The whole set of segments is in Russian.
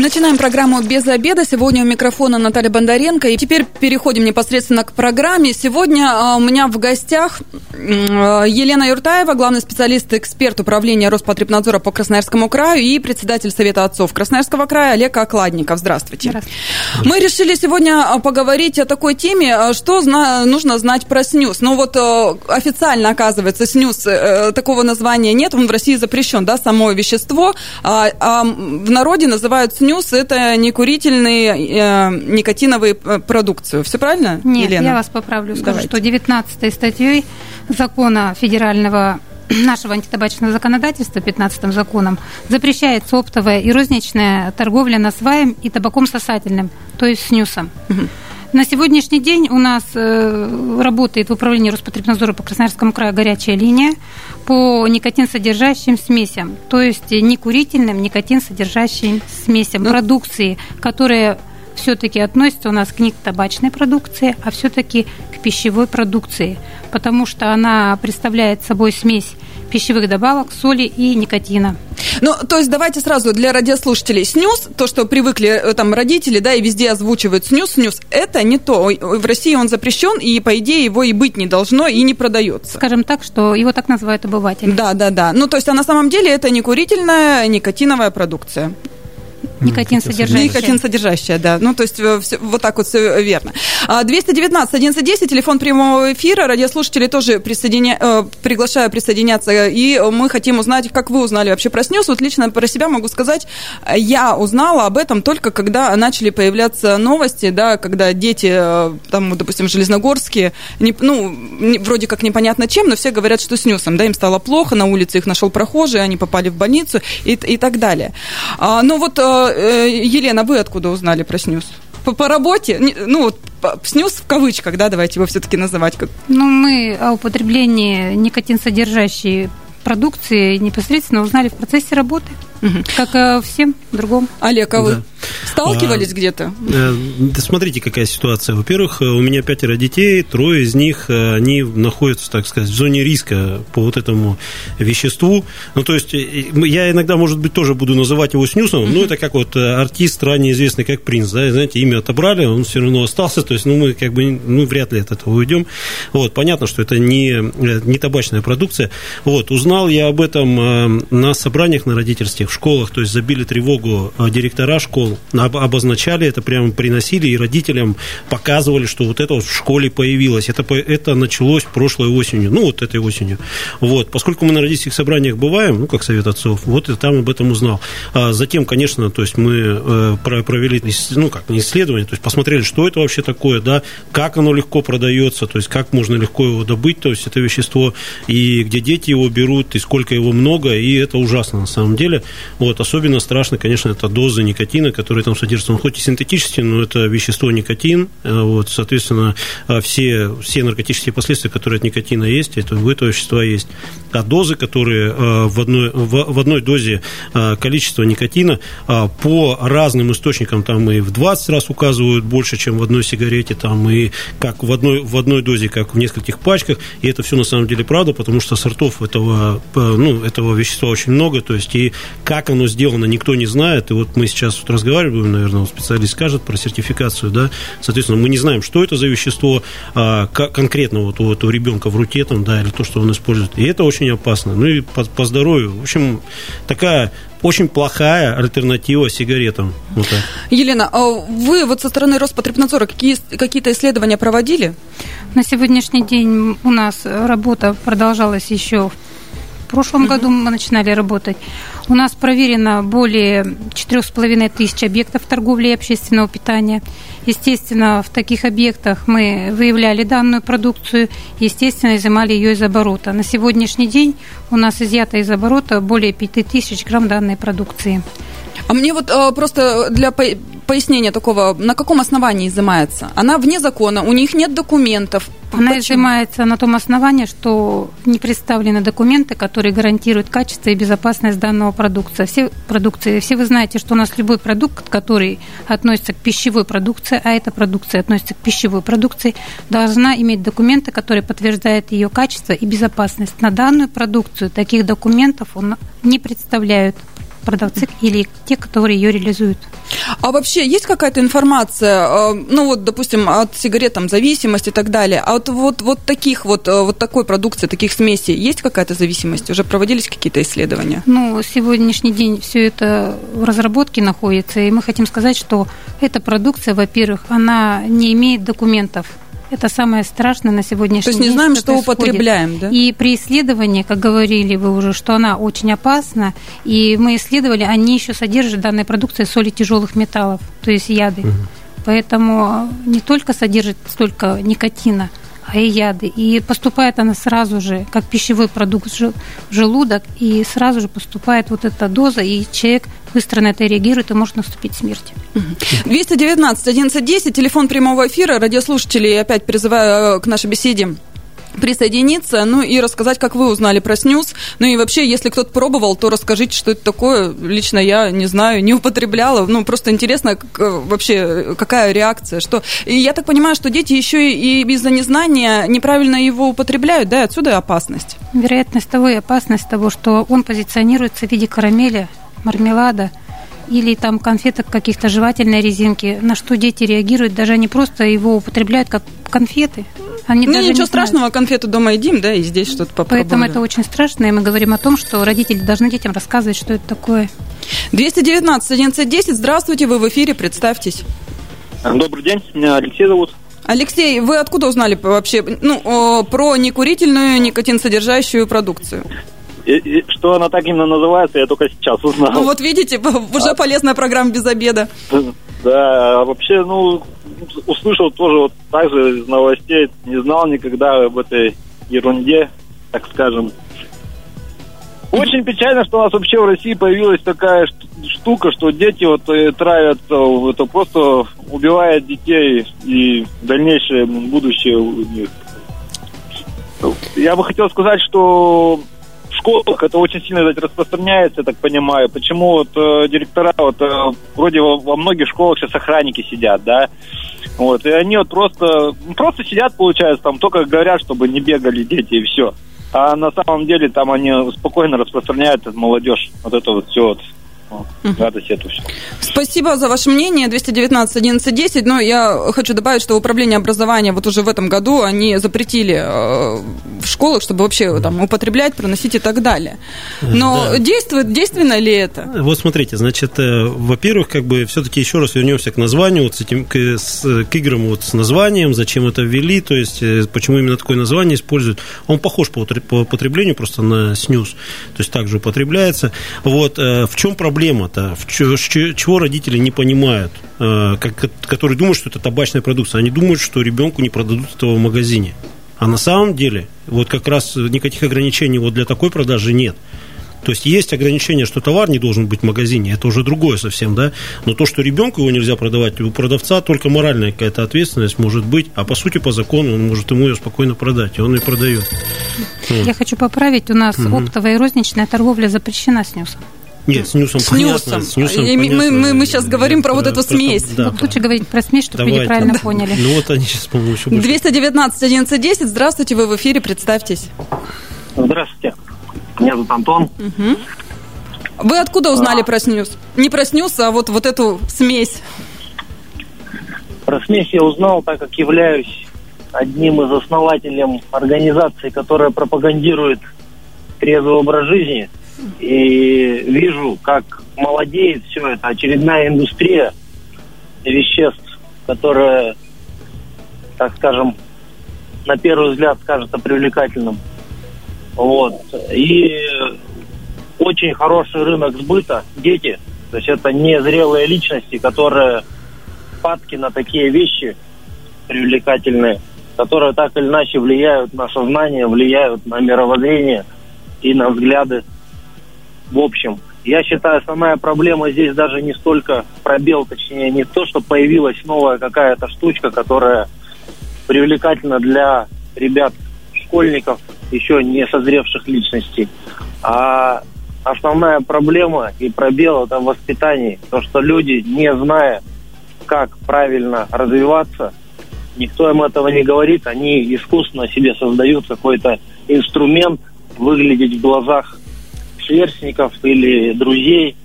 Начинаем программу «Без обеда». Сегодня у микрофона Наталья Бондаренко. И теперь переходим непосредственно к программе. Сегодня а, у меня в гостях а, Елена Юртаева, главный специалист, эксперт управления Роспотребнадзора по Красноярскому краю и председатель Совета отцов Красноярского края Олег Окладников. Здравствуйте. Здравствуйте. Мы решили сегодня а, поговорить о такой теме, что нужно знать про СНЮС. Ну вот официально, оказывается, СНЮС э, такого названия нет, он в России запрещен, да, само вещество, в народе называют СНЮС снюс – это некурительные э, никотиновые э, продукцию. Все правильно, Нет, Елена? я вас поправлю, скажу, Давайте. что 19 статьей закона федерального нашего антитабачного законодательства, 15 законом, запрещается оптовая и розничная торговля насваем и табаком сосательным, то есть снюсом. Угу. На сегодняшний день у нас э, работает в управлении Роспотребнадзора по Красноярскому краю горячая линия по никотин-содержащим смесям, то есть некурительным никотин-содержащим смесям ну, продукции, которые все-таки относятся у нас к не табачной продукции, а все-таки пищевой продукции, потому что она представляет собой смесь пищевых добавок, соли и никотина. Ну, то есть давайте сразу для радиослушателей. Снюс, то, что привыкли э, там родители, да, и везде озвучивают снюс, снюс, это не то. В России он запрещен, и, по идее, его и быть не должно, и не продается. Скажем так, что его так называют обыватели. Да, да, да. Ну, то есть, а на самом деле это не курительная никотиновая продукция. Никотин содержащая. Никотин содержащая, да. Ну, то есть э, все, вот так вот все верно. 219 1110, телефон прямого эфира. Радиослушатели тоже присоединя... Э, приглашаю присоединяться. И мы хотим узнать, как вы узнали вообще про СНИЛС. Вот лично про себя могу сказать, я узнала об этом только когда начали появляться новости, да, когда дети, э, там, допустим, железногорские, не, ну, не, вроде как непонятно чем, но все говорят, что с НЮСом, да, им стало плохо, на улице их нашел прохожий, они попали в больницу и, и так далее. А, но вот Э, Елена, вы откуда узнали про снюс? По, по работе? Ну, снюс в кавычках, да, давайте его все-таки называть. Как... Ну, мы о употреблении никотин содержащей продукции непосредственно узнали в процессе работы, угу. как э, всем другом. Олег, а вы? Да. Сталкивались а, где-то? Э, да смотрите, какая ситуация. Во-первых, э, у меня пятеро детей, трое из них, э, они находятся, так сказать, в зоне риска по вот этому веществу. Ну, то есть, я иногда, может быть, тоже буду называть его снюсом, но это как вот артист, ранее известный как Принц, да, знаете, имя отобрали, он все равно остался, то есть, ну, мы как бы, ну, вряд ли от этого уйдем. Вот, понятно, что это не, не табачная продукция. Вот, узнал я об этом на собраниях на родительских, в школах, то есть, забили тревогу директора школ, обозначали это, прямо приносили и родителям показывали, что вот это вот в школе появилось. Это, это началось прошлой осенью, ну, вот этой осенью. Вот. Поскольку мы на родительских собраниях бываем, ну, как совет отцов, вот и там об этом узнал. А затем, конечно, то есть мы э, провели, ну, как исследование, то есть посмотрели, что это вообще такое, да, как оно легко продается, то есть как можно легко его добыть, то есть это вещество, и где дети его берут, и сколько его много, и это ужасно на самом деле. Вот. Особенно страшно, конечно, это доза никотина, который там содержится, он хоть и синтетический, но это вещество никотин, э, вот, соответственно, э, все, все наркотические последствия, которые от никотина есть, это у этого вещества есть. А дозы, которые э, в одной, в, в одной дозе количество никотина по разным источникам, там и в 20 раз указывают больше, чем в одной сигарете, там и как в одной, в одной дозе, как в нескольких пачках, и это все на самом деле правда, потому что сортов этого, ну, этого вещества очень много, то есть и как оно сделано, никто не знает, и вот мы сейчас вот разговариваем, наверное, специалист скажет про сертификацию, да, соответственно, мы не знаем, что это за вещество а, конкретно вот у этого ребенка в руке, там, да, или то, что он использует, и это очень опасно, ну и по, по здоровью, в общем, такая очень плохая альтернатива сигаретам. Вот так. Елена, а вы вот со стороны Роспотребнадзора какие, какие-то исследования проводили? На сегодняшний день у нас работа продолжалась еще в прошлом году мы начинали работать. У нас проверено более 4,5 тысяч объектов торговли и общественного питания. Естественно, в таких объектах мы выявляли данную продукцию, естественно, изымали ее из оборота. На сегодняшний день у нас изъято из оборота более 5 тысяч грамм данной продукции. А мне вот э, просто для пояснения такого, на каком основании изымается? Она вне закона, у них нет документов, Она Почему? изымается на том основании, что не представлены документы, которые гарантируют качество и безопасность данного продукта. Все продукции, все вы знаете, что у нас любой продукт, который относится к пищевой продукции, а эта продукция относится к пищевой продукции, должна иметь документы, которые подтверждают ее качество и безопасность. На данную продукцию таких документов он не представляют продавцы или те, которые ее реализуют. А вообще есть какая-то информация, э, ну вот, допустим, от сигарет там зависимость и так далее, а вот, вот, вот таких вот, э, вот такой продукции, таких смесей, есть какая-то зависимость? Уже проводились какие-то исследования? Ну, сегодняшний день все это в разработке находится, и мы хотим сказать, что эта продукция, во-первых, она не имеет документов это самое страшное на сегодняшний день. То есть не знаем, что, что употребляем, да? И при исследовании, как говорили вы уже, что она очень опасна, и мы исследовали, они еще содержат данной продукции соли тяжелых металлов, то есть яды. Угу. Поэтому не только содержит столько никотина, а и яды. И поступает она сразу же, как пищевой продукт в желудок, и сразу же поступает вот эта доза, и человек быстро на это реагирует, и может наступить смерть. 219 1110, телефон прямого эфира, радиослушателей опять призываю э, к нашей беседе присоединиться, ну и рассказать, как вы узнали про снюс. Ну и вообще, если кто-то пробовал, то расскажите, что это такое. Лично я не знаю, не употребляла. Ну, просто интересно, как, э, вообще, какая реакция. Что... И я так понимаю, что дети еще и из-за незнания неправильно его употребляют, да, отсюда опасность. Вероятность того и опасность того, что он позиционируется в виде карамели, мармелада, или там конфеток каких-то жевательной резинки, на что дети реагируют, даже они просто его употребляют как конфеты. Они ну, ничего не страшного, знают. конфету дома едим, да, и здесь что-то попробуем. Поэтому это очень страшно, и мы говорим о том, что родители должны детям рассказывать, что это такое. 219 1110, здравствуйте, вы в эфире, представьтесь. Добрый день, меня Алексей зовут. Алексей, вы откуда узнали вообще ну, про некурительную никотин-содержащую продукцию? И, и, что она так именно называется, я только сейчас узнал. Ну вот видите, уже а. полезная программа без обеда. Да, а вообще, ну, услышал тоже вот так же из новостей, не знал никогда об этой ерунде, так скажем. Очень печально, что у нас вообще в России появилась такая штука, что дети вот э, травятся, это просто убивает детей и дальнейшее будущее у них. Я бы хотел сказать, что школах это очень сильно кстати, распространяется, я так понимаю. Почему вот э, директора, вот э, вроде во, во многих школах сейчас охранники сидят, да, вот, и они вот просто, просто сидят, получается, там только говорят, чтобы не бегали дети и все. А на самом деле там они спокойно распространяют молодежь, вот это вот все вот радость эту все. Спасибо за ваше мнение. 219 11 10. Но я хочу добавить, что управление образования вот уже в этом году они запретили э, в школах, чтобы вообще там употреблять, проносить и так далее. Но да. действует, действенно ли это? Вот смотрите, значит, э, во-первых, как бы все-таки еще раз вернемся к названию, вот с этим, к, с, к играм вот с названием, зачем это ввели, то есть э, почему именно такое название используют. Он похож по, по употреблению просто на снюс, то есть также употребляется. Вот в чем проблема? Проблема-то? Чего родители не понимают, э, которые думают, что это табачная продукция? Они думают, что ребенку не продадут этого в магазине. А на самом деле, вот как раз никаких ограничений вот для такой продажи нет. То есть есть ограничение, что товар не должен быть в магазине, это уже другое совсем, да. Но то, что ребенку его нельзя продавать, у продавца только моральная какая-то ответственность может быть, а по сути по закону он может ему ее спокойно продать, и он ее продает. Я хочу поправить, у нас угу. оптовая и розничная торговля запрещена с снюсом. Нет, с нюсом, с нюсом. С нюсом и понятно. Мы, мы, мы сейчас говорим про, про вот эту про, смесь. Да, лучше говорить про смесь, чтобы Давайте. вы неправильно поняли. Ну вот они сейчас, по-моему, еще больше. 219 1110, здравствуйте, вы в эфире, представьтесь. Здравствуйте, меня зовут Антон. Угу. Вы откуда узнали а. про снюс? Не про снюс, а вот, вот эту смесь. Про смесь я узнал, так как являюсь одним из основателей организации, которая пропагандирует трезвый образ жизни – и вижу, как молодеет все это, очередная индустрия веществ, которая, так скажем, на первый взгляд кажется привлекательным. Вот. И очень хороший рынок сбыта, дети. То есть это незрелые личности, которые падки на такие вещи привлекательные, которые так или иначе влияют на сознание, влияют на мировоззрение и на взгляды в общем. Я считаю, основная проблема здесь даже не столько пробел, точнее, не то, что появилась новая какая-то штучка, которая привлекательна для ребят, школьников, еще не созревших личностей. А основная проблема и пробел это в воспитании. То, что люди, не зная, как правильно развиваться, никто им этого не говорит, они искусственно себе создают какой-то инструмент выглядеть в глазах сверстников или друзей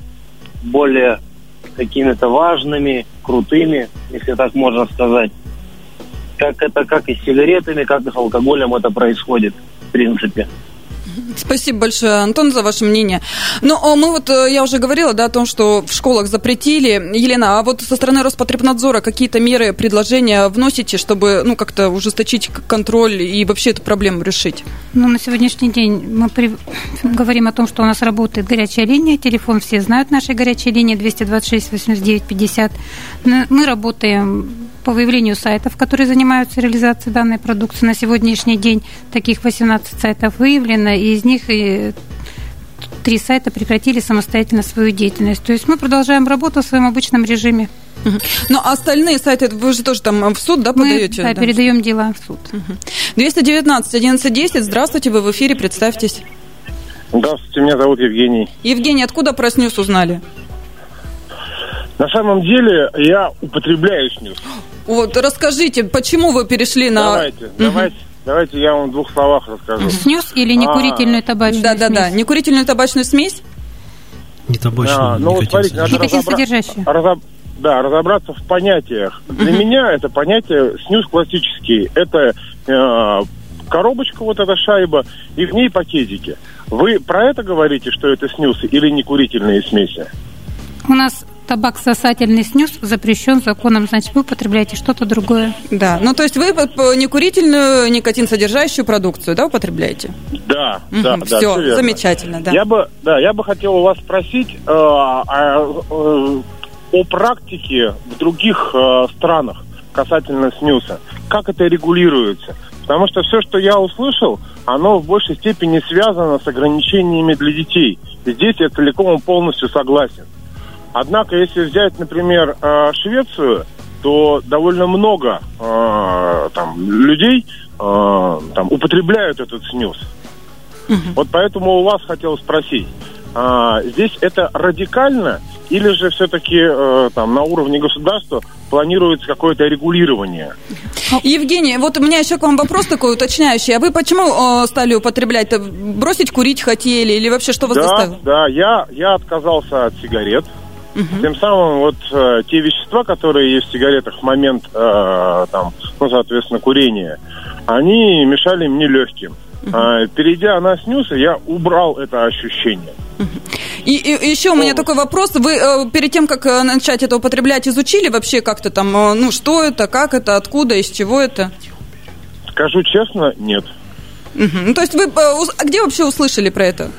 более какими-то важными, крутыми, если так можно сказать. Как это как и с сигаретами, как и с алкоголем это происходит, в принципе. Спасибо большое, Антон, за ваше мнение. Ну, а мы вот, э, я уже говорила, да, о том, что в школах запретили. Елена, а вот со стороны Роспотребнадзора какие-то меры, предложения вносите, чтобы, ну, как-то ужесточить контроль и вообще эту проблему решить? Ну, на сегодняшний день мы при... говорим о том, что у нас работает горячая линия, телефон все знают нашей горячей линии 226 89 50. Мы работаем по выявлению сайтов, которые занимаются реализацией данной продукции. На сегодняшний день таких 18 сайтов выявлено, и из них и три сайта прекратили самостоятельно свою деятельность. То есть мы продолжаем работу в своем обычном режиме. Ну, а остальные сайты, вы же тоже там в суд, да, подаете? Мы, да, да, передаем дела в суд. 219 1110, здравствуйте, вы в эфире, представьтесь. Здравствуйте, меня зовут Евгений. Евгений, откуда про снюс узнали? На самом деле я употребляю снюс. Вот, расскажите, почему вы перешли на... Давайте, угу. давайте. Давайте я вам в двух словах расскажу. Снюс или некурительную а, табачную да, смесь? Да-да-да, некурительную табачную смесь? Не табачную, а, ну, вот смотрите, надо разобра... разоб... Да, разобраться в понятиях. Для меня это понятие снюс классический. Это э, коробочка, вот эта шайба, и в ней пакетики. Вы про это говорите, что это снюсы или некурительные смеси? У нас табак сосательный снюс запрещен законом, значит, вы употребляете что-то другое. Да, ну то есть вы некурительную, никотин содержащую продукцию, да, употребляете? Да, угу, да, все, да, все замечательно, да. Я бы, да, я бы хотел у вас спросить э, э, э, о практике в других э, странах касательно снюса. Как это регулируется? Потому что все, что я услышал, оно в большей степени связано с ограничениями для детей. И здесь я целиком и полностью согласен. Однако, если взять, например, э, Швецию, то довольно много э, там, людей э, там, употребляют этот снюс. Угу. Вот поэтому у вас хотел спросить, здесь это радикально или же все-таки там на уровне государства планируется какое-то регулирование? Евгений, вот у меня еще к вам вопрос такой уточняющий. А вы почему стали употреблять? Бросить курить хотели или вообще что вас да, заставило? Да, я, я отказался от сигарет. Угу. Тем самым вот э, те вещества, которые есть в сигаретах в момент, э, там, ну, соответственно, курения, они мешали мне легким. Угу. А, перейдя на снюсы, я убрал это ощущение. И, и еще у меня такой вопрос. Вы э, перед тем, как э, начать это употреблять, изучили вообще как-то там, э, ну, что это, как это, откуда, из чего это? Скажу честно, нет. Угу. Ну, то есть вы э, а где вообще услышали про это?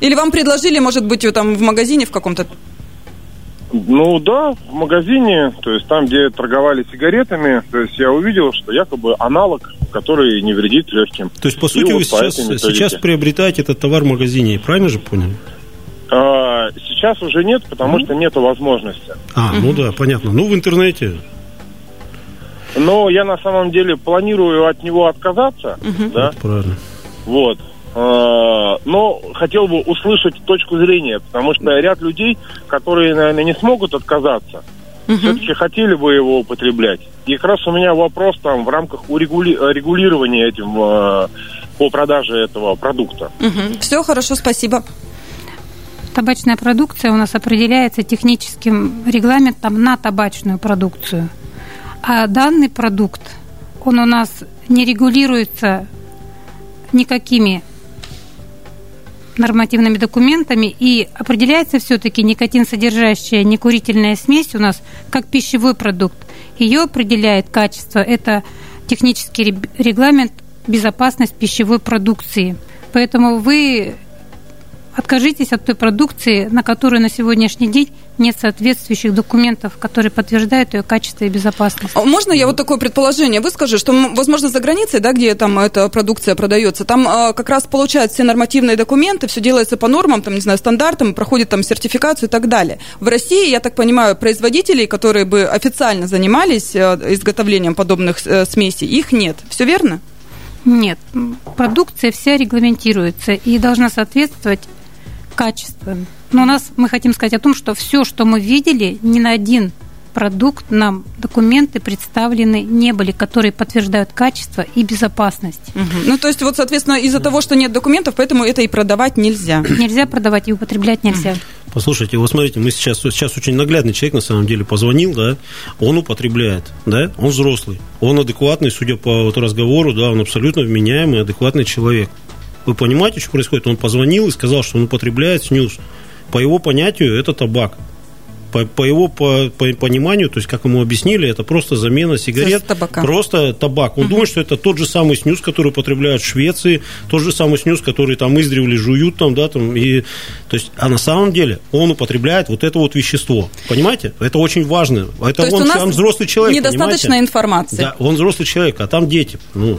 Или вам предложили, может быть, там в магазине в каком-то? Ну да, в магазине, то есть там, где торговали сигаретами, то есть я увидел, что якобы аналог, который не вредит легким. То есть, по сути, И вы вот сейчас, сейчас приобретаете этот товар в магазине, правильно же понял? А, сейчас уже нет, потому mm что нет возможности. А, ну да, понятно. Ну, в интернете. Но я на самом деле планирую от него отказаться. mm Да? правильно. Вот. Э, но хотел бы услышать точку зрения, потому что ряд людей, которые, наверное, не смогут отказаться, угу. все-таки хотели бы его употреблять. И как раз у меня вопрос там в рамках урегули... регулирования этим э, по продаже этого продукта. Угу. Все хорошо, спасибо. Табачная продукция у нас определяется техническим регламентом на табачную продукцию. А данный продукт, он у нас не регулируется никакими нормативными документами и определяется все-таки никотин содержащая некурительная смесь у нас как пищевой продукт. Ее определяет качество. Это технический регламент безопасность пищевой продукции. Поэтому вы откажитесь от той продукции, на которую на сегодняшний день нет соответствующих документов, которые подтверждают ее качество и безопасность. А можно я вот такое предположение выскажу, что, возможно, за границей, да, где там эта продукция продается, там а, как раз получают все нормативные документы, все делается по нормам, там, не знаю, стандартам, проходит там сертификацию и так далее. В России, я так понимаю, производителей, которые бы официально занимались а, изготовлением подобных а, смесей, их нет. Все верно? Нет, продукция вся регламентируется и должна соответствовать качеству. Но у нас мы хотим сказать о том, что все, что мы видели, ни на один продукт нам документы представлены не были, которые подтверждают качество и безопасность. Угу. Ну, то есть, вот, соответственно, из-за того, что нет документов, поэтому это и продавать нельзя. Нельзя продавать и употреблять нельзя. Послушайте, вот смотрите, мы сейчас, сейчас очень наглядный человек, на самом деле, позвонил, да, он употребляет, да, он взрослый, он адекватный, судя по вот разговору, да, он абсолютно вменяемый, адекватный человек. Вы понимаете, что происходит? Он позвонил и сказал, что он употребляет снюс. По его понятию, это табак по, по его по, по пониманию, то есть как ему объяснили, это просто замена сигарет, просто табак. Он угу. думает, что это тот же самый снюс, который употребляют в Швеции, тот же самый снюс, который там издревле жуют там, да, там и то есть, а на самом деле он употребляет вот это вот вещество, понимаете? Это очень важно. Это то он, он взрослый человек, недостаточно понимаете? информации. Да, он взрослый человек, а там дети. Ну.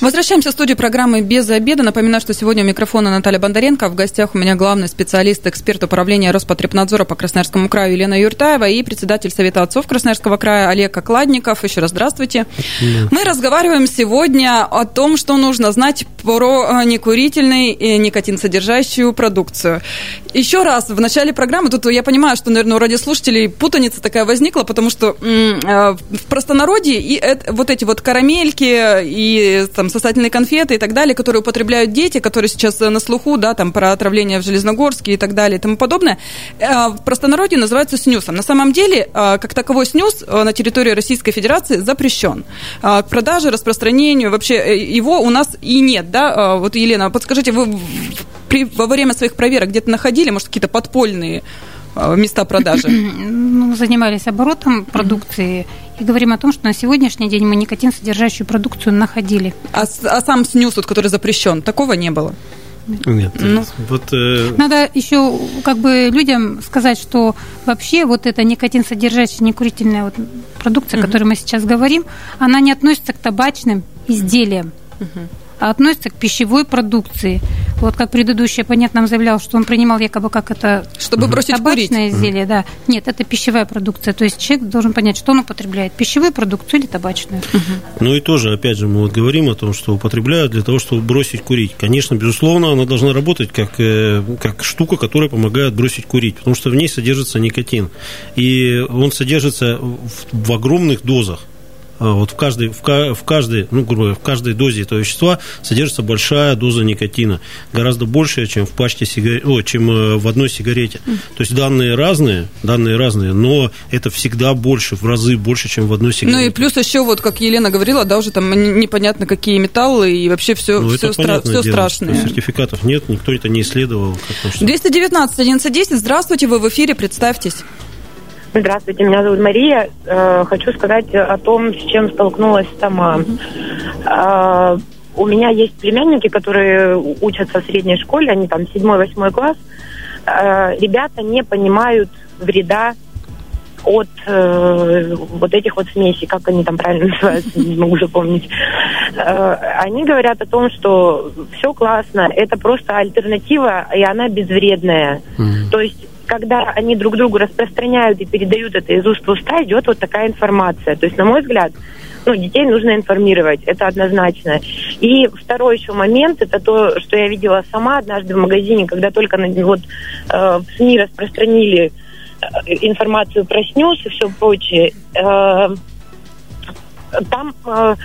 Возвращаемся в студию программы «Без обеда». Напоминаю, что сегодня у микрофона Наталья Бондаренко. В гостях у меня главный специалист, эксперт управления Роспотребнадзора по Красноярскому краю Елена Юртаева и председатель Совета отцов Красноярского края Олег Окладников. Еще раз здравствуйте. Да. Мы разговариваем сегодня о том, что нужно знать про некурительный и никотин содержащую продукцию. Еще раз, в начале программы, тут я понимаю, что, наверное, у радиослушателей путаница такая возникла, потому что э, в простонародье и вот эти вот карамельки и там сосательные конфеты и так далее, которые употребляют дети, которые сейчас на слуху, да, там про отравление в Железногорске и так далее и тому подобное, э, в простонародье называется снюсом. На самом деле, э, как таковой снюс э, на территории Российской Федерации запрещен. К продаже, распространению, вообще его у нас и нет, да? Вот, Елена, подскажите, вы при, во время своих проверок где-то находили, может, какие-то подпольные места продажи? Ну, занимались оборотом продукции и говорим о том, что на сегодняшний день мы никотин содержащую продукцию находили. А, а сам снюс, вот, который запрещен, такого не было? Нет. Ну, вот, э... Надо еще как бы людям сказать, что вообще вот эта никотин содержащая некурительная вот продукция, угу. о которой мы сейчас говорим, она не относится к табачным изделиям. Угу относится к пищевой продукции. Вот как предыдущий оппонент нам заявлял, что он принимал якобы как это чтобы бросить табачное курить. изделие, да. Нет, это пищевая продукция. То есть человек должен понять, что он употребляет, пищевую продукцию или табачную. Ну и тоже, опять же, мы вот говорим о том, что употребляют для того, чтобы бросить курить. Конечно, безусловно, она должна работать как, э, как штука, которая помогает бросить курить, потому что в ней содержится никотин. И он содержится в, в огромных дозах. А вот в каждой, в, в каждой, ну, грубо говоря, в каждой дозе этого вещества содержится большая доза никотина, гораздо большая, чем в пачке сигарет, о, чем э, в одной сигарете. То есть данные разные, данные разные, но это всегда больше, в разы больше, чем в одной сигарете. Ну и плюс еще, вот как Елена говорила, да, уже там непонятно какие металлы и вообще все, ну, все, стра- все страшное. Сертификатов нет, никто это не исследовал. 219 1110, здравствуйте, вы в эфире, представьтесь. Здравствуйте, меня зовут Мария. Э, хочу сказать о том, с чем столкнулась сама. Э, у меня есть племянники, которые учатся в средней школе, они там седьмой-восьмой класс. Э, ребята не понимают вреда от э, вот этих вот смесей, как они там правильно называются, не могу запомнить. Э, они говорят о том, что все классно, это просто альтернатива, и она безвредная. Mm-hmm. То есть когда они друг другу распространяют и передают это из уст в уста, идет вот такая информация. То есть, на мой взгляд, ну, детей нужно информировать, это однозначно. И второй еще момент, это то, что я видела сама однажды в магазине, когда только вот э, в СМИ распространили э, информацию про снюс и все прочее. Э, там, э,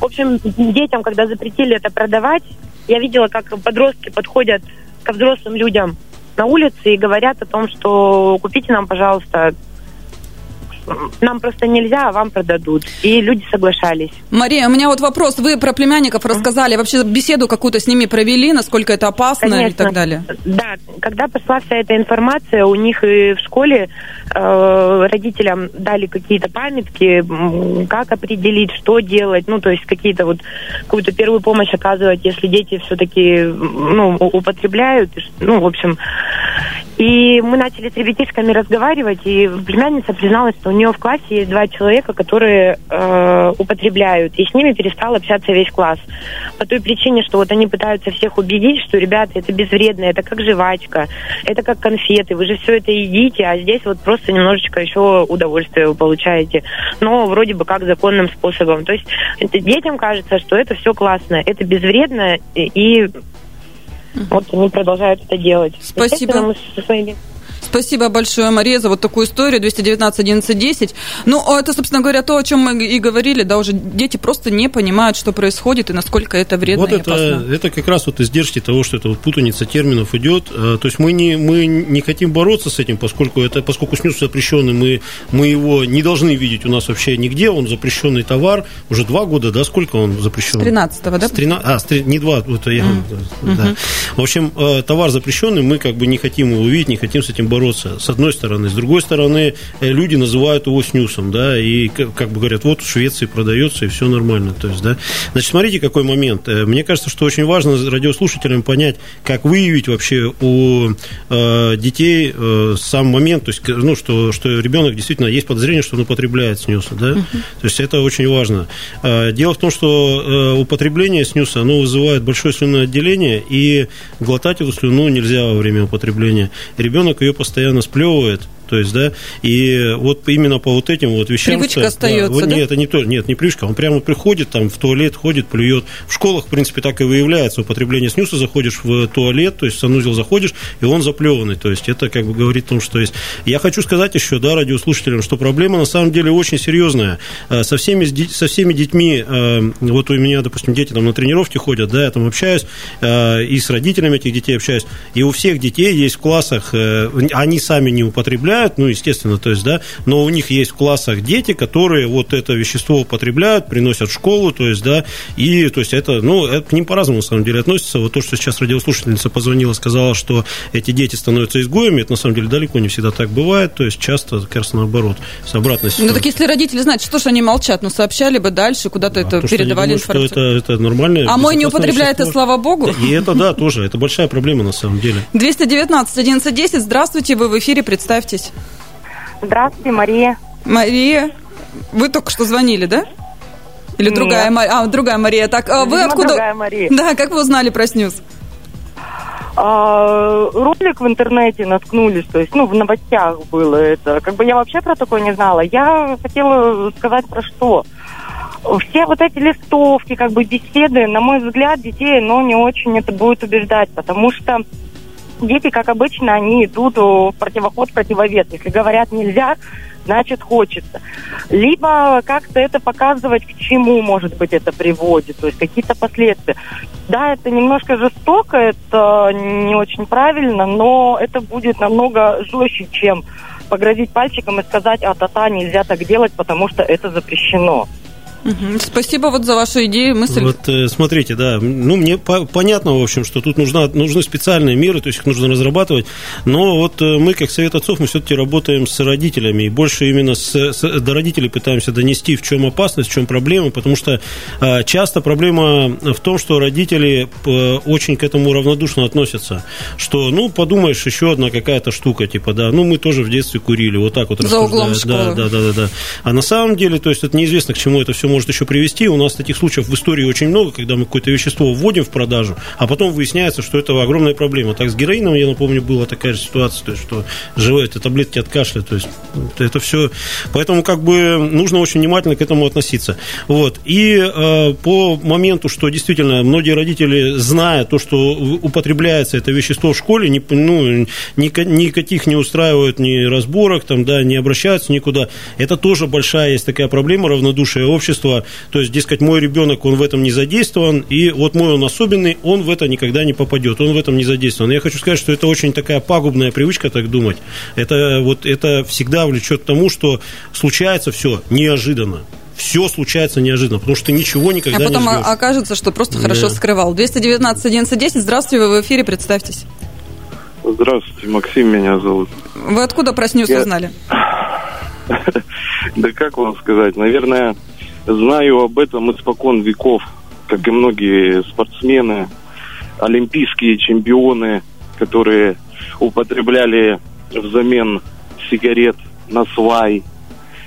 в общем, детям, когда запретили это продавать, я видела, как подростки подходят ко взрослым людям на улице и говорят о том, что купите нам, пожалуйста, нам просто нельзя, а вам продадут. И люди соглашались. Мария, у меня вот вопрос. Вы про племянников рассказали, вообще беседу какую-то с ними провели, насколько это опасно Конечно. и так далее? Да, когда пошла вся эта информация, у них и в школе э, родителям дали какие-то памятки, как определить, что делать, ну, то есть какие-то вот, какую-то первую помощь оказывать, если дети все-таки, ну, употребляют, ну, в общем, И мы начали с ребятишками разговаривать, и племянница призналась, что у нее в классе есть два человека, которые э, употребляют, и с ними перестал общаться весь класс. По той причине, что вот они пытаются всех убедить, что, ребята, это безвредно, это как жвачка, это как конфеты, вы же все это едите, а здесь вот просто немножечко еще удовольствие вы получаете. Но вроде бы как законным способом. То есть детям кажется, что это все классно, это безвредно, и вот они продолжают это делать. Спасибо. Мы со своими Спасибо большое, Мария, за вот такую историю. 219 11 10. Ну, это, собственно говоря, то, о чем мы и говорили, да, уже дети просто не понимают, что происходит и насколько это вредно вот и это, опасно. это как раз вот издержки того, что это вот путаница терминов идет. А, то есть мы не, мы не хотим бороться с этим, поскольку это, поскольку снюс запрещенный, мы, мы его не должны видеть у нас вообще нигде. Он запрещенный товар. Уже два года, да, сколько он запрещен? С 13 да? С 13, а, с, не два, это я, mm. да. Mm-hmm. В общем, э, товар запрещенный, мы как бы не хотим его увидеть, не хотим с этим бороться бороться, с одной стороны. С другой стороны, э, люди называют его снюсом, да, и как бы говорят, вот в Швеции продается, и все нормально. То есть, да. Значит, смотрите, какой момент. Э, мне кажется, что очень важно радиослушателям понять, как выявить вообще у э, детей сам момент, то есть, ну, что, что ребенок действительно есть подозрение, что он употребляет снюса, да. Uh-huh. То есть, это очень важно. Дело в том, что употребление снюса, оно вызывает большое слюноотделение, и глотать эту слюну нельзя во время употребления. Ребенок ее постоянно сплевывает, то есть, да, и вот именно по вот этим вот вещам... Привычка остается, вот, да? Нет, это не то, нет, не привычка, он прямо приходит там в туалет, ходит, плюет. В школах, в принципе, так и выявляется употребление снюса, заходишь в туалет, то есть в санузел заходишь, и он заплеванный, то есть это как бы говорит о том, что есть. Я хочу сказать еще, да, радиослушателям, что проблема на самом деле очень серьезная. Э, со всеми, со всеми детьми, э, вот у меня, допустим, дети там на тренировки ходят, да, я там общаюсь, э, и с родителями этих детей общаюсь, и у всех детей есть в классах, они сами не употребляют, употребляют, ну, естественно, то есть, да, но у них есть в классах дети, которые вот это вещество употребляют, приносят в школу, то есть, да, и, то есть, это, ну, это к ним по-разному, на самом деле, относится. Вот то, что сейчас радиослушательница позвонила, сказала, что эти дети становятся изгоями, это, на самом деле, далеко не всегда так бывает, то есть, часто, как раз наоборот, с обратной ситуацией. Ну, так если родители знают, что же они молчат, ну, сообщали бы дальше, куда-то да, это то, передавали думают, информацию. Это, это нормально. А мой не употребляет, и слава богу. И это, да, тоже, это большая проблема, на самом деле. 219 1110, здравствуйте, вы в эфире, представьтесь. Здравствуйте, Мария. Мария, вы только что звонили, да? Или Нет. другая Мария? А, другая Мария. Так, а вы откуда? Другая Мария. Да, как вы узнали про снюс? А, ролик в интернете наткнулись, то есть, ну, в новостях было это. Как бы я вообще про такое не знала. Я хотела сказать про что. Все вот эти листовки, как бы беседы, на мой взгляд, детей, но не очень это будет убеждать, потому что дети, как обычно, они идут в противоход, противовес. Если говорят нельзя, значит хочется. Либо как-то это показывать, к чему, может быть, это приводит, то есть какие-то последствия. Да, это немножко жестоко, это не очень правильно, но это будет намного жестче, чем погрозить пальчиком и сказать, а та-та, нельзя так делать, потому что это запрещено. Спасибо вот за вашу идею, мысль. Вот э, смотрите, да, ну мне по понятно, в общем, что тут нужна, нужны специальные меры, то есть их нужно разрабатывать, но вот э, мы, как Совет Отцов, мы все-таки работаем с родителями, и больше именно с, с, до родителей пытаемся донести, в чем опасность, в чем проблема, потому что а, часто проблема в том, что родители э, очень к этому равнодушно относятся, что, ну, подумаешь, еще одна какая-то штука, типа, да, ну, мы тоже в детстве курили, вот так вот За углом. Да, да, да, да, да. А на самом деле, то есть это неизвестно, к чему это все может еще привести. У нас таких случаев в истории очень много, когда мы какое-то вещество вводим в продажу, а потом выясняется, что это огромная проблема. Так с героином, я напомню, была такая же ситуация, то есть, что живые это таблетки от кашля, то есть это все. Поэтому как бы нужно очень внимательно к этому относиться. Вот. И э, по моменту, что действительно многие родители, зная то, что употребляется это вещество в школе, не, ну, никаких не устраивают ни разборок, там, да, не обращаются никуда. Это тоже большая есть такая проблема равнодушия общества общества, то есть, дескать, мой ребенок, он в этом не задействован, и вот мой он особенный, он в это никогда не попадет, он в этом не задействован. Я хочу сказать, что это очень такая пагубная привычка так думать. Это, вот, это всегда влечет к тому, что случается все неожиданно все случается неожиданно, потому что ничего никогда не А потом не ждешь. окажется, что просто да. хорошо скрывал. 219 11 Здравствуйте, вы в эфире, представьтесь. Здравствуйте, Максим меня зовут. Вы откуда про снюс Я... узнали? Да как вам сказать, наверное, Знаю об этом испокон веков, как и многие спортсмены, олимпийские чемпионы, которые употребляли взамен сигарет на свай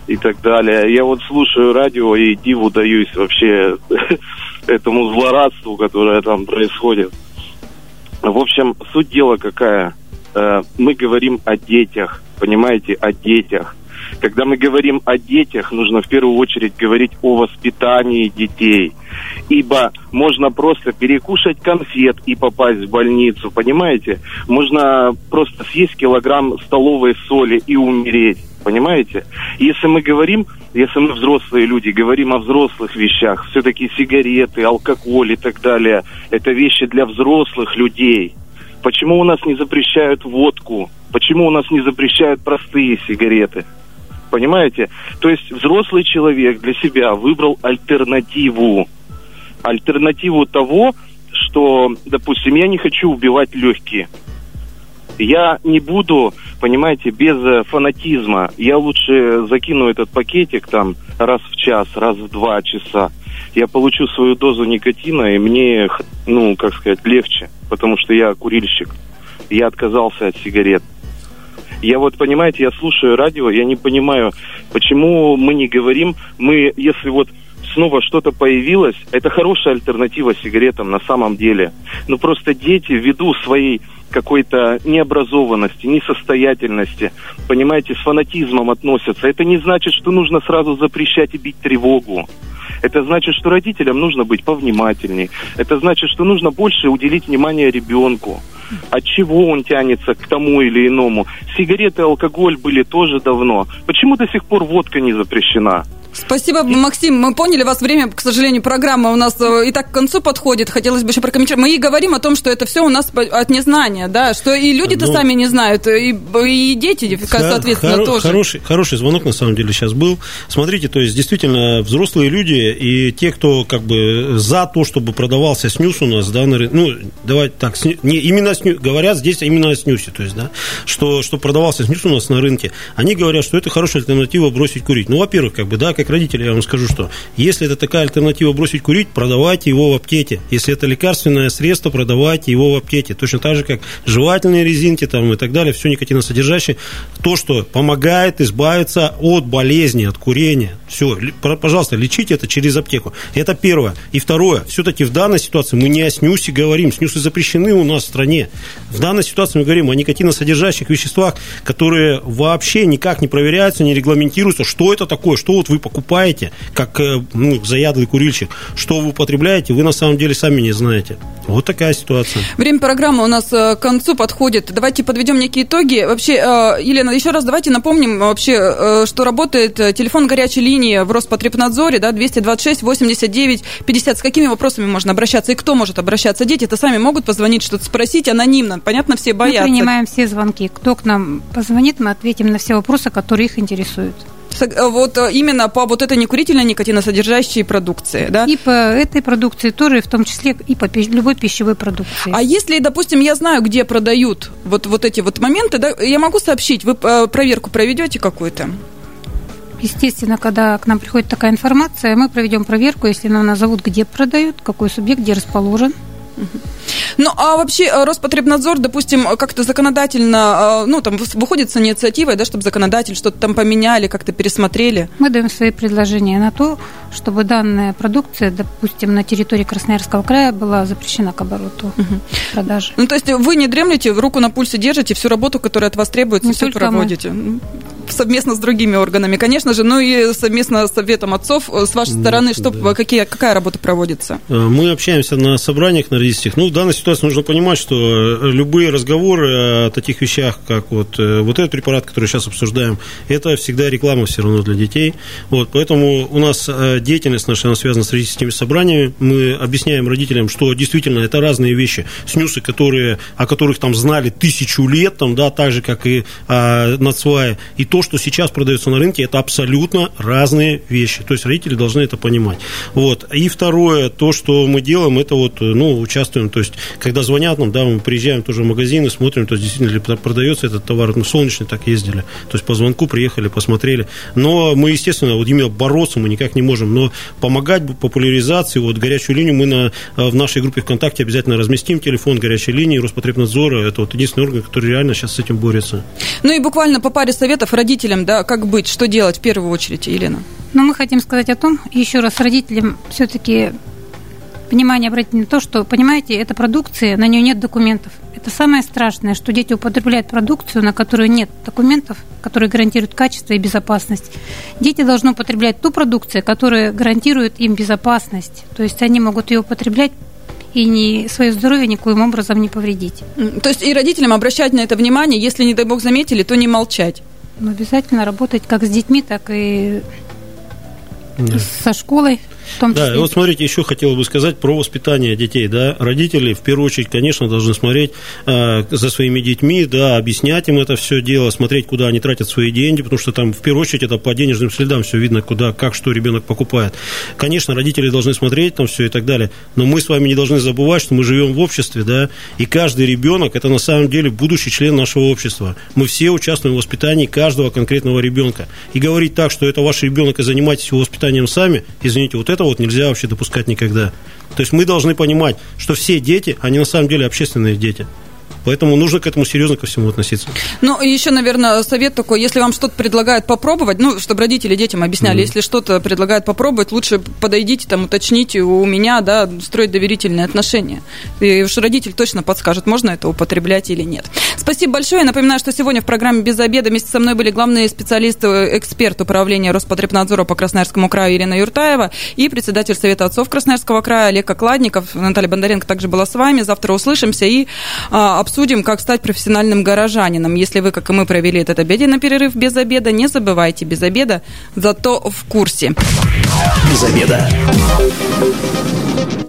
и так далее. Я вот слушаю радио и диву даюсь вообще этому злорадству, которое там происходит. В общем, суть дела какая? Э, мы говорим о детях, понимаете, о детях. Когда мы говорим о детях, нужно в первую очередь говорить о воспитании детей. Ибо можно просто перекушать конфет и попасть в больницу, понимаете? Можно просто съесть килограмм столовой соли и умереть. Понимаете? Если мы говорим, если мы взрослые люди, говорим о взрослых вещах, все-таки сигареты, алкоголь и так далее, это вещи для взрослых людей. Почему у нас не запрещают водку? Почему у нас не запрещают простые сигареты? Понимаете? То есть взрослый человек для себя выбрал альтернативу. Альтернативу того, что, допустим, я не хочу убивать легкие. Я не буду, понимаете, без э, фанатизма. Я лучше закину этот пакетик там раз в час, раз в два часа. Я получу свою дозу никотина, и мне, ну, как сказать, легче, потому что я курильщик. Я отказался от сигарет. Я вот, понимаете, я слушаю радио, я не понимаю, почему мы не говорим, мы, если вот снова что-то появилось, это хорошая альтернатива сигаретам на самом деле. Но просто дети ввиду своей какой-то необразованности, несостоятельности, понимаете, с фанатизмом относятся. Это не значит, что нужно сразу запрещать и бить тревогу. Это значит, что родителям нужно быть повнимательней. Это значит, что нужно больше уделить внимание ребенку. От чего он тянется к тому или иному. Сигареты, алкоголь были тоже давно. Почему до сих пор водка не запрещена? Спасибо, Максим. Мы поняли вас. Время, к сожалению, программа у нас э, и так к концу подходит. Хотелось бы еще прокомментировать. Мы и говорим о том, что это все у нас от незнания, да, что и люди-то ну, сами не знают, и, и дети, соответственно, хоро- тоже. Хороший, хороший звонок, на самом деле, сейчас был. Смотрите, то есть, действительно, взрослые люди и те, кто как бы за то, чтобы продавался снюс у нас, да, на, ну, давайте так, сню, не именно снюс, говорят здесь именно о снюсе, то есть, да, что, что продавался снюс у нас на рынке, они говорят, что это хорошая альтернатива бросить курить. Ну, во-первых, как бы, да, как родитель, я вам скажу, что если это такая альтернатива бросить курить, продавайте его в аптеке. Если это лекарственное средство, продавайте его в аптеке. Точно так же, как жевательные резинки там, и так далее, все никотиносодержащее. То, что помогает избавиться от болезни, от курения. Все, пожалуйста, лечите это через аптеку. Это первое. И второе, все-таки в данной ситуации мы не о снюсе говорим. Снюсы запрещены у нас в стране. В данной ситуации мы говорим о никотиносодержащих веществах, которые вообще никак не проверяются, не регламентируются. Что это такое? Что вот вы как э, ну, заядлый курильщик? Что вы употребляете, вы на самом деле сами не знаете. Вот такая ситуация. Время программы у нас э, к концу подходит. Давайте подведем некие итоги. Вообще, э, Елена, еще раз давайте напомним вообще, что работает телефон горячей линии в Роспотребнадзоре, да, 226 89 50. С какими вопросами можно обращаться и кто может обращаться? Дети-то сами могут позвонить, что-то спросить анонимно. Понятно, все боятся. Мы принимаем все звонки. Кто к нам позвонит, мы ответим на все вопросы, которые их интересуют вот э, именно по вот этой некурительной никотиносодержащей продукции, да? И по этой продукции тоже, в том числе и по любой пищевой продукции. А если, допустим, я знаю, где продают вот, вот эти вот моменты, да, я могу сообщить, вы э, проверку проведете какую-то? Естественно, когда к нам приходит такая информация, мы проведем проверку, если нам назовут, где продают, какой субъект, где расположен. Ну, а вообще э, Роспотребнадзор, допустим, как-то законодательно, э, ну, там выходит с инициативой, да, чтобы законодатель что-то там поменяли, как-то пересмотрели? Мы даем свои предложения на то, чтобы данная продукция, допустим, на территории Красноярского края была запрещена к обороту, угу. продаже. Ну, то есть вы не дремлете, руку на пульсе держите, всю работу, которая от вас требуется, не все проводите? Мы совместно с другими органами, конечно же, ну и совместно с Советом отцов. Э, с вашей стороны, что, да. какие, какая работа проводится? Мы общаемся на собраниях на родительских. Ну, в данной ситуации нужно понимать, что э, любые разговоры о таких вещах, как вот, э, вот этот препарат, который сейчас обсуждаем, это всегда реклама все равно для детей. Вот, поэтому у нас э, деятельность наша она связана с родительскими собраниями. Мы объясняем родителям, что действительно это разные вещи. Снюсы, которые, о которых там знали тысячу лет, там, да, так же, как и а, нацваи. И то, то, что сейчас продается на рынке, это абсолютно разные вещи. То есть родители должны это понимать. Вот. И второе, то, что мы делаем, это вот, ну, участвуем, то есть, когда звонят нам, да, мы приезжаем тоже в магазины, смотрим, то есть, действительно ли продается этот товар. Мы солнечный так ездили. То есть, по звонку приехали, посмотрели. Но мы, естественно, вот именно бороться мы никак не можем, но помогать популяризации, вот горячую линию мы на, в нашей группе ВКонтакте обязательно разместим телефон горячей линии Роспотребнадзора. Это вот единственный орган, который реально сейчас с этим борется. Ну и буквально по паре советов родителям, да, как быть, что делать в первую очередь, Елена? Ну, мы хотим сказать о том, еще раз, родителям все-таки внимание обратить на то, что, понимаете, эта продукция, на нее нет документов. Это самое страшное, что дети употребляют продукцию, на которую нет документов, которые гарантируют качество и безопасность. Дети должны употреблять ту продукцию, которая гарантирует им безопасность. То есть они могут ее употреблять и не, свое здоровье никоим образом не повредить. То есть и родителям обращать на это внимание, если, не дай бог, заметили, то не молчать. Но обязательно работать как с детьми, так и да. со школой том числе. Да, и вот смотрите, еще хотел бы сказать про воспитание детей, да, родители в первую очередь, конечно, должны смотреть э, за своими детьми, да, объяснять им это все дело, смотреть, куда они тратят свои деньги, потому что там в первую очередь это по денежным следам все видно, куда, как, что ребенок покупает. Конечно, родители должны смотреть там все и так далее, но мы с вами не должны забывать, что мы живем в обществе, да, и каждый ребенок это на самом деле будущий член нашего общества. Мы все участвуем в воспитании каждого конкретного ребенка. И говорить так, что это ваш ребенок и занимайтесь его воспитанием сами, извините, вот это вот нельзя вообще допускать никогда. То есть мы должны понимать, что все дети, они на самом деле общественные дети. Поэтому нужно к этому серьезно ко всему относиться. Ну, и еще, наверное, совет такой, если вам что-то предлагают попробовать, ну, чтобы родители детям объясняли, mm-hmm. если что-то предлагают попробовать, лучше подойдите, там, уточните у меня, да, строить доверительные отношения. И уж родитель точно подскажет, можно это употреблять или нет. Спасибо большое. Я напоминаю, что сегодня в программе «Без обеда» вместе со мной были главные специалисты, эксперт управления Роспотребнадзора по Красноярскому краю Ирина Юртаева и председатель Совета отцов Красноярского края Олег Окладников. Наталья Бондаренко также была с вами. Завтра услышимся и а, обсудим, как стать профессиональным горожанином. Если вы, как и мы, провели этот обеденный перерыв без обеда, не забывайте без обеда, зато в курсе. Без обеда.